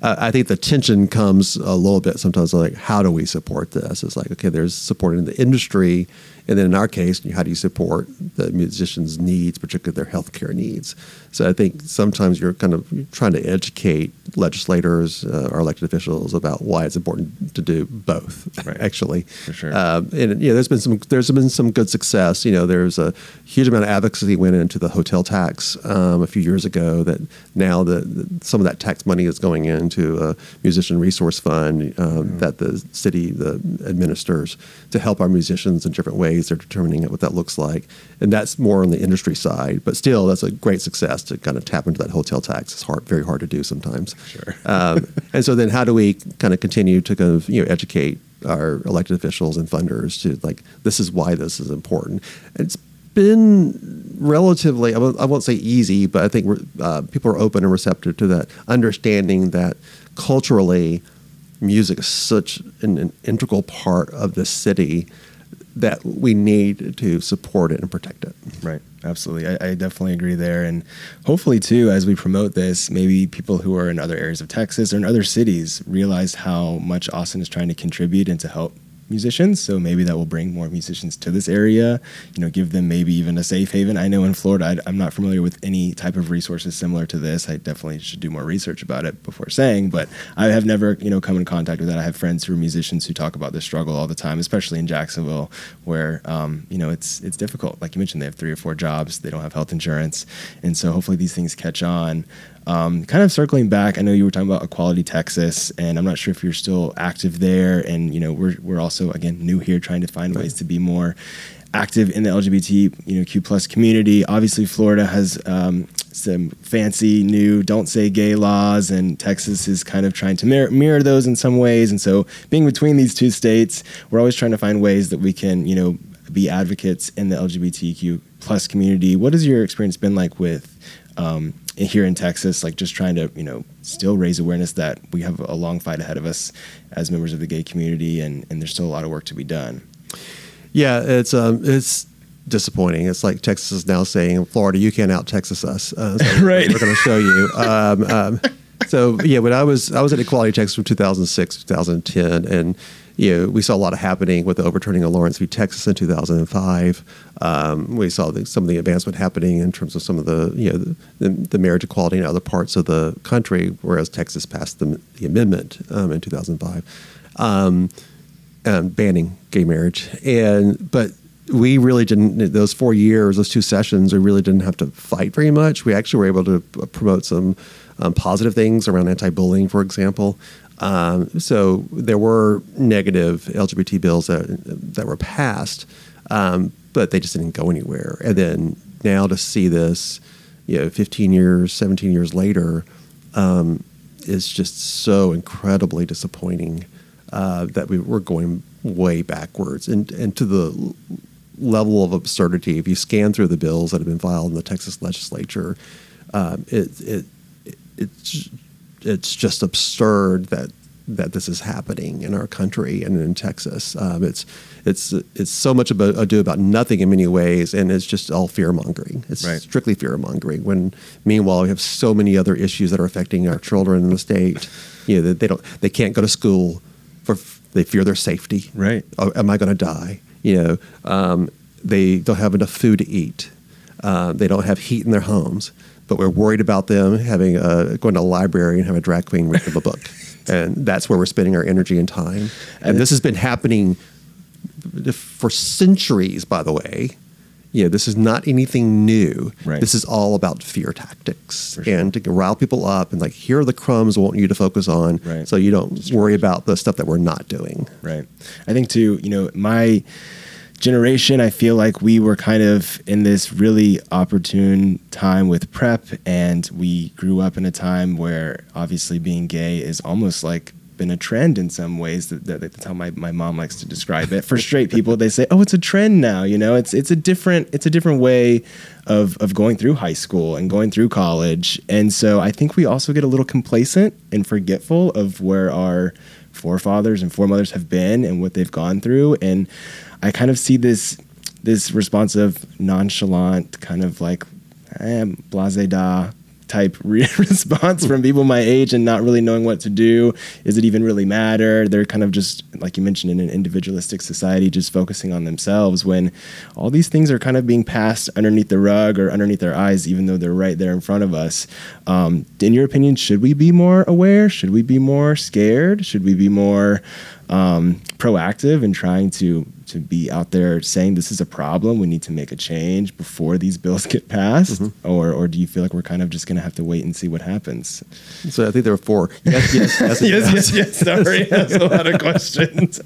uh, I think the tension comes a little bit sometimes like, how do we support this? It's like, okay, there's supporting the industry and then in our case, how do you support the musicians' needs, particularly their healthcare needs? So I think sometimes you're kind of trying to educate legislators uh, or elected officials about why it's important to do both. Right. Actually, for sure. Um, and you know, there's been some there's been some good success. You know, there's a huge amount of advocacy went into the hotel tax um, a few years ago. That now the, the, some of that tax money is going into a musician resource fund um, mm-hmm. that the city the administers to help our musicians in different ways they're determining what that looks like. And that's more on the industry side. But still, that's a great success to kind of tap into that hotel tax. It's hard, very hard to do sometimes. Sure. um, and so then how do we kind of continue to kind of, you know, educate our elected officials and funders to like, this is why this is important. It's been relatively, I won't, I won't say easy, but I think uh, people are open and receptive to that, understanding that culturally, music is such an, an integral part of the city that we need to support it and protect it. Right. Absolutely. I, I, definitely agree there. And hopefully, too, as we promote this, maybe people who are in other areas of Texas or in other cities realize how much Austin is trying to contribute and to help musicians. So maybe that will bring more musicians to this area, you know, give them maybe even a safe haven. I know in Florida, I, am not familiar with any type of resources similar to this. I definitely should do more research about it before saying, but I have never, you know, come in contact with that. I have friends who are musicians who talk about this struggle all the time, especially in Jacksonville, where, um, you know, it's, it's difficult. Like you mentioned, they have three or four jobs, they don't have health insurance. And so hopefully these things catch on. Um, kind of circling back, I know you were talking about Equality Texas, and I'm not sure if you're still active there. And you know, we're we're also again new here, trying to find right. ways to be more active in the LGBT you know Q plus community. Obviously, Florida has um, some fancy new "don't say gay" laws, and Texas is kind of trying to mirror, mirror those in some ways. And so, being between these two states, we're always trying to find ways that we can you know be advocates in the LGBTQ plus community. What has your experience been like with um, here in Texas, like just trying to, you know, still raise awareness that we have a long fight ahead of us as members of the gay community, and, and there's still a lot of work to be done. Yeah, it's um, it's disappointing. It's like Texas is now saying, Florida, you can't out Texas us. Uh, so right. We're going to show you. Um, um, so yeah, when I was I was at Equality Texas from 2006 2010, and you know, we saw a lot of happening with the overturning of Lawrence v. Texas in 2005. Um, we saw the, some of the advancement happening in terms of some of the, you know, the, the, marriage equality in other parts of the country, whereas Texas passed the, the amendment um, in 2005, um, banning gay marriage. And but we really didn't those four years, those two sessions, we really didn't have to fight very much. We actually were able to promote some um, positive things around anti-bullying, for example. Um, so there were negative LGBT bills that that were passed, um, but they just didn't go anywhere. And then now to see this, you know, 15 years, 17 years later, um, is just so incredibly disappointing uh, that we were going way backwards and and to the level of absurdity. If you scan through the bills that have been filed in the Texas legislature, um, it, it, it it's it's just absurd that that this is happening in our country and in Texas. Um, it's it's it's so much about ado about nothing in many ways, and it's just all fear mongering. It's right. strictly fear mongering. When meanwhile we have so many other issues that are affecting our children in the state. You know, they don't they can't go to school for they fear their safety. Right? Oh, am I going to die? You know, um, they don't have enough food to eat. Uh, they don't have heat in their homes but we're worried about them having a, going to a library and have a drag queen read them a book. And that's where we're spending our energy and time. And, and this has been happening for centuries, by the way. You know, this is not anything new. Right. This is all about fear tactics sure. and to rile people up and like here are the crumbs I want you to focus on, right. so you don't worry about the stuff that we're not doing. Right. I think too. You know, my generation, I feel like we were kind of in this really opportune time with PrEP, and we grew up in a time where obviously being gay is almost like been a trend in some ways. That, that, that's how my, my mom likes to describe it. For straight people, they say, "Oh, it's a trend now." You know, it's it's a different it's a different way of of going through high school and going through college. And so I think we also get a little complacent and forgetful of where our forefathers and foremothers have been and what they've gone through. And I kind of see this this response of nonchalant, kind of like eh, blase da type re- response from people my age and not really knowing what to do. Is it even really matter? They're kind of just, like you mentioned, in an individualistic society, just focusing on themselves when all these things are kind of being passed underneath the rug or underneath their eyes, even though they're right there in front of us. Um, in your opinion, should we be more aware? Should we be more scared? Should we be more um, proactive in trying to to be out there saying this is a problem, we need to make a change before these bills get passed, mm-hmm. or or do you feel like we're kind of just going to have to wait and see what happens? So I think there are four. Yes, yes, yes, yes, yes, yes. Sorry, that's a lot of questions.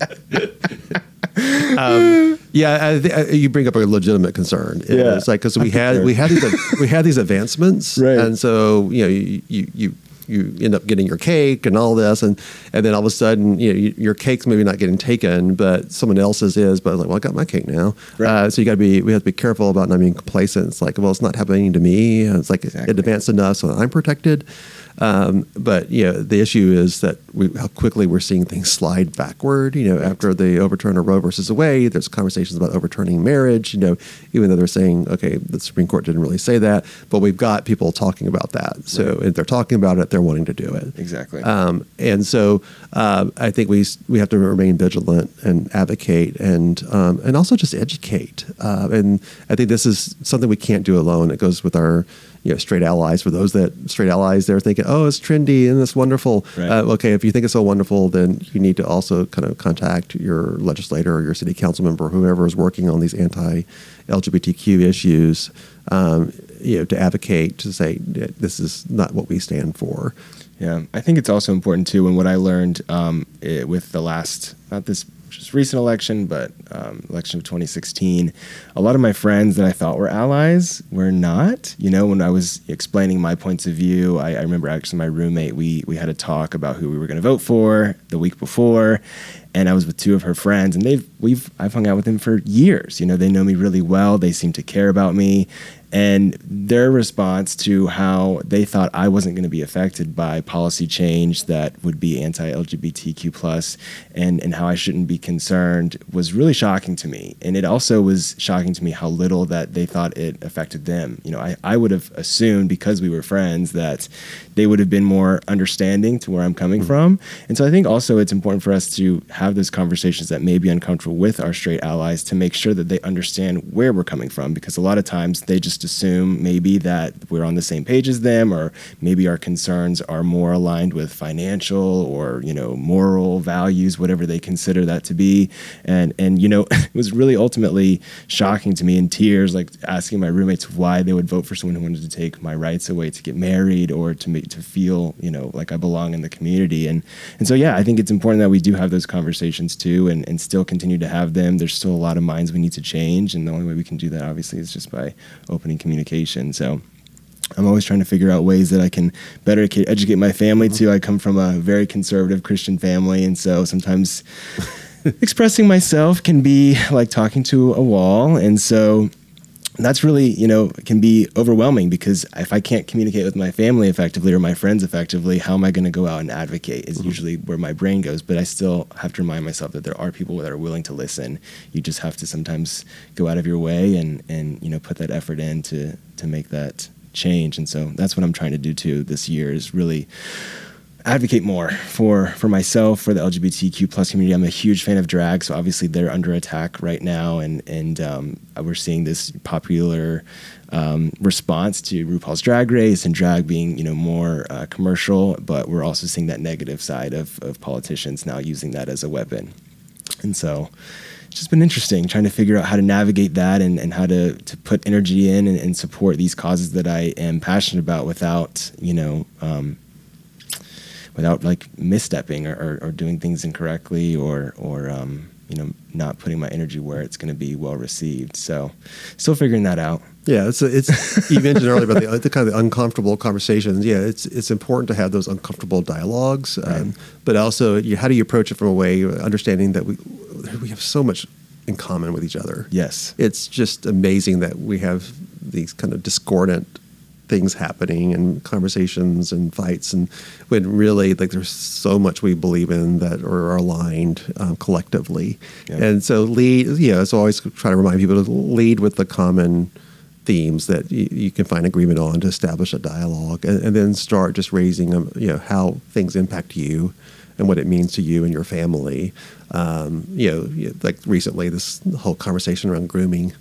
um, yeah, I th- you bring up a legitimate concern. Yeah, it's like because we had we had these we had these advancements, right. and so you know you, you, you you end up getting your cake and all this, and and then all of a sudden, you know, you, your cake's maybe not getting taken, but someone else's is. But I was like, well, I got my cake now. Right. Uh, so you got to be, we have to be careful about not being complacent. It's like, well, it's not happening to me. It's like exactly. it advanced enough, so I'm protected. Um, but you know, the issue is that we, how quickly we're seeing things slide backward. You know, right. after the overturn of Roe versus Wade, there's conversations about overturning marriage. You know, even though they're saying, okay, the Supreme Court didn't really say that, but we've got people talking about that. So right. if they're talking about it, they're wanting to do it. Exactly. Um, and so uh, I think we we have to remain vigilant and advocate and um, and also just educate. Uh, and I think this is something we can't do alone. It goes with our you know, straight allies. For those that straight allies, they're thinking, oh, it's trendy and it's wonderful. Right. Uh, okay, if you think it's so wonderful, then you need to also kind of contact your legislator or your city council member, or whoever is working on these anti-LGBTQ issues, um, you know, to advocate to say this is not what we stand for. Yeah, I think it's also important too. And what I learned um, it, with the last, not this just recent election, but um, election of 2016, a lot of my friends that I thought were allies were not. You know, when I was explaining my points of view, I, I remember actually my roommate, we, we had a talk about who we were going to vote for the week before. And I was with two of her friends, and they've we've I've hung out with them for years. You know, they know me really well. They seem to care about me, and their response to how they thought I wasn't going to be affected by policy change that would be anti-LGBTQ plus, and and how I shouldn't be concerned was really shocking to me. And it also was shocking to me how little that they thought it affected them. You know, I, I would have assumed because we were friends that they would have been more understanding to where I'm coming mm-hmm. from. And so I think also it's important for us to have those conversations that may be uncomfortable with our straight allies to make sure that they understand where we're coming from because a lot of times they just assume maybe that we're on the same page as them or maybe our concerns are more aligned with financial or you know moral values whatever they consider that to be. And and you know it was really ultimately shocking to me in tears like asking my roommates why they would vote for someone who wanted to take my rights away to get married or to make to feel you know like I belong in the community. And and so yeah I think it's important that we do have those conversations too and, and still continue to have them there's still a lot of minds we need to change and the only way we can do that obviously is just by opening communication. So I'm always trying to figure out ways that I can better educate my family too. I come from a very conservative Christian family, and so sometimes expressing myself can be like talking to a wall. And so that's really, you know, can be overwhelming because if I can't communicate with my family effectively or my friends effectively, how am I going to go out and advocate? Is mm-hmm. usually where my brain goes. But I still have to remind myself that there are people that are willing to listen. You just have to sometimes go out of your way and and you know put that effort in to to make that change. And so that's what I'm trying to do too this year is really advocate more for for myself for the LGBTQ plus community. I'm a huge fan of drag, so obviously they're under attack right now, and and um, we're seeing this popular um, response to RuPaul's Drag Race and drag being you know more uh, commercial, but we're also seeing that negative side of of politicians now using that as a weapon, and so. It's just been interesting trying to figure out how to navigate that and, and how to, to put energy in and, and support these causes that I am passionate about without, you know, um, without like misstepping or, or, or doing things incorrectly or or um, you know not putting my energy where it's going to be well received. So still figuring that out. Yeah, it's it's you mentioned earlier about the, the, kind of uncomfortable conversations. Yeah, it's it's important to have those uncomfortable dialogues, um, but also you, how do you approach it from a way understanding that we we have so much in common with each other. Yes, it's just amazing that we have these kind of discordant things happening and conversations and fights and when really like there's so much we believe in that are aligned um, collectively. And so lead you know so always try to remind people to lead with the common themes that you, you can find agreement on to establish a dialogue and, and then start just raising you know how things impact you and what it means to you and your family. Um, you know like recently this whole conversation around grooming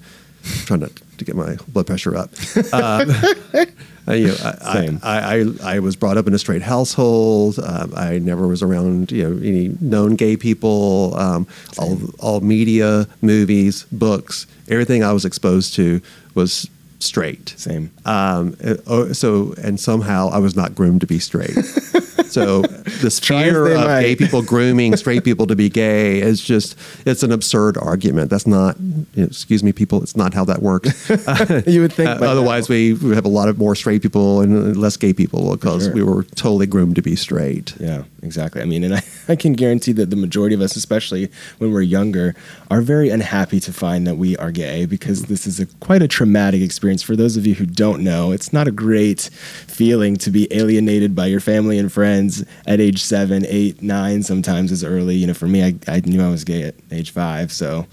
trying to, to get my blood pressure up. Um, you know, I, I, I, I, was brought up in a straight household. Um, I never was around you know any known gay people. Um, all all media, movies, books, everything I was exposed to was straight. Same. Um, oh, so and somehow I was not groomed to be straight. So this fear of might. gay people grooming straight people to be gay is just it's an absurd argument. That's not you know, excuse me, people. It's not how that works. you would think. Uh, otherwise, we, we have a lot of more straight people and less gay people because sure. we were totally groomed to be straight. Yeah, exactly. I mean, and I, I can guarantee that the majority of us, especially when we're younger, are very unhappy to find that we are gay because this is a quite a traumatic experience. For those of you who don't know, it's not a great feeling to be alienated by your family and friends at age seven, eight, nine, sometimes as early. You know, for me, I, I knew I was gay at age five. So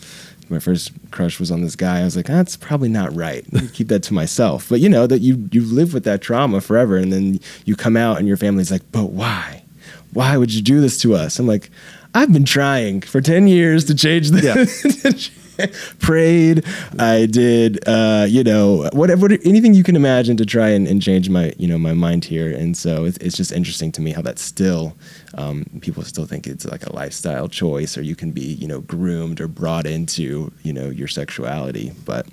my first crush was on this guy. I was like, that's probably not right. Keep that to myself. But you know that you you live with that trauma forever, and then you come out and your family's like, but why? Why would you do this to us? I'm like, I've been trying for ten years to change the. Yeah. prayed. I did, uh, you know, whatever, anything you can imagine to try and, and, change my, you know, my mind here. And so it's, it's just interesting to me how that still, um, people still think it's like a lifestyle choice, or you can be, you know, groomed or brought into, you know, your sexuality. But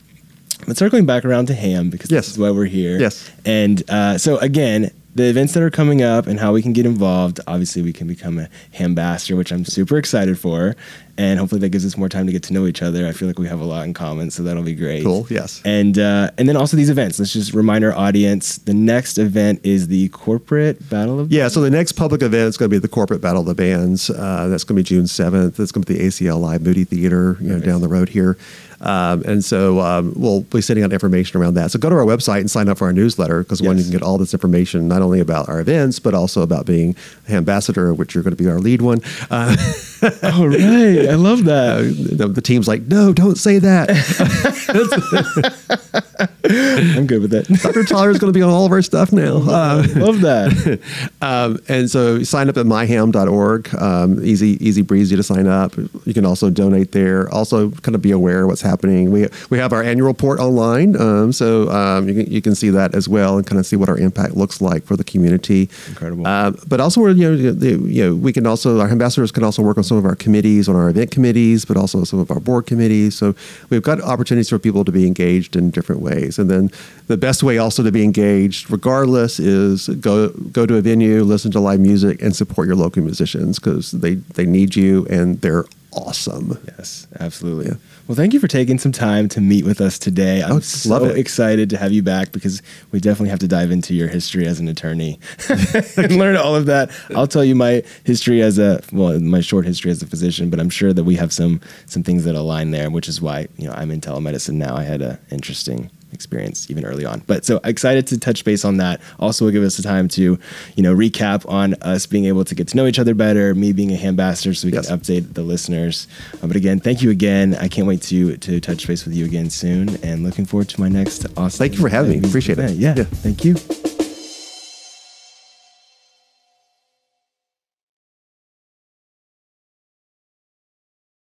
but circling back around to HAAM because yes. this is why we're here. Yes. And uh, so again, the events that are coming up and how we can get involved. Obviously, we can become a ambassador, which I'm super excited for, and hopefully that gives us more time to get to know each other. I feel like we have a lot in common, so that'll be great. Cool. Yes. And uh, and then also these events. Let's just remind our audience: the next event is the corporate battle of. Yeah. So the next public event is going to be the corporate battle of the bands. Uh, that's going to be June seventh. That's going to be the ACL Live Moody Theater, you know, down the road here. Um, and so um, we'll be sending out information around that. So go to our website and sign up for our newsletter because yes. one, you can get all this information not only about our events, but also about being ambassador, which you're going to be our lead one. Uh, oh, right. I love that. The, the, team's like, no, don't say that. I'm good with that. Dr. Tyler is going to be on all of our stuff now. Uh, love that. Um, and so sign up at myhaam.org. Um, easy, easy breezy to sign up. You can also donate there. Also, kind of be aware what's happening. We we have our annual report online, um, so um, you can you can see that as well and kind of see what our impact looks like for the community. Incredible. Uh, but also, you know, the, you know, we can also our ambassadors can also work on some of our committees, on our event committees, but also some of our board committees. So we've got opportunities for people to be engaged in different ways. And then the best way also to be engaged, regardless, is go go to a venue, listen to live music, and support your local musicians because they they need you and they're awesome. Yes, absolutely. Yeah. Well, thank you for taking some time to meet with us today. I'm oh, so excited to have you back because we definitely have to dive into your history as an attorney and learn all of that. I'll tell you my history as a well, my short history as a physician, but I'm sure that we have some some things that align there, which is why you know I'm in telemedicine now. I had an interesting experience even early on. But so excited to touch base on that. Also, will give us the time to, you know, recap on us being able to get to know each other better, me being a ambassador, so we yes. can update the listeners. Uh, but again, thank you again. I can't wait to to touch base with you again soon, and looking forward to my next awesome. Thank you for having me. Appreciate event. it. Yeah, yeah. Thank you.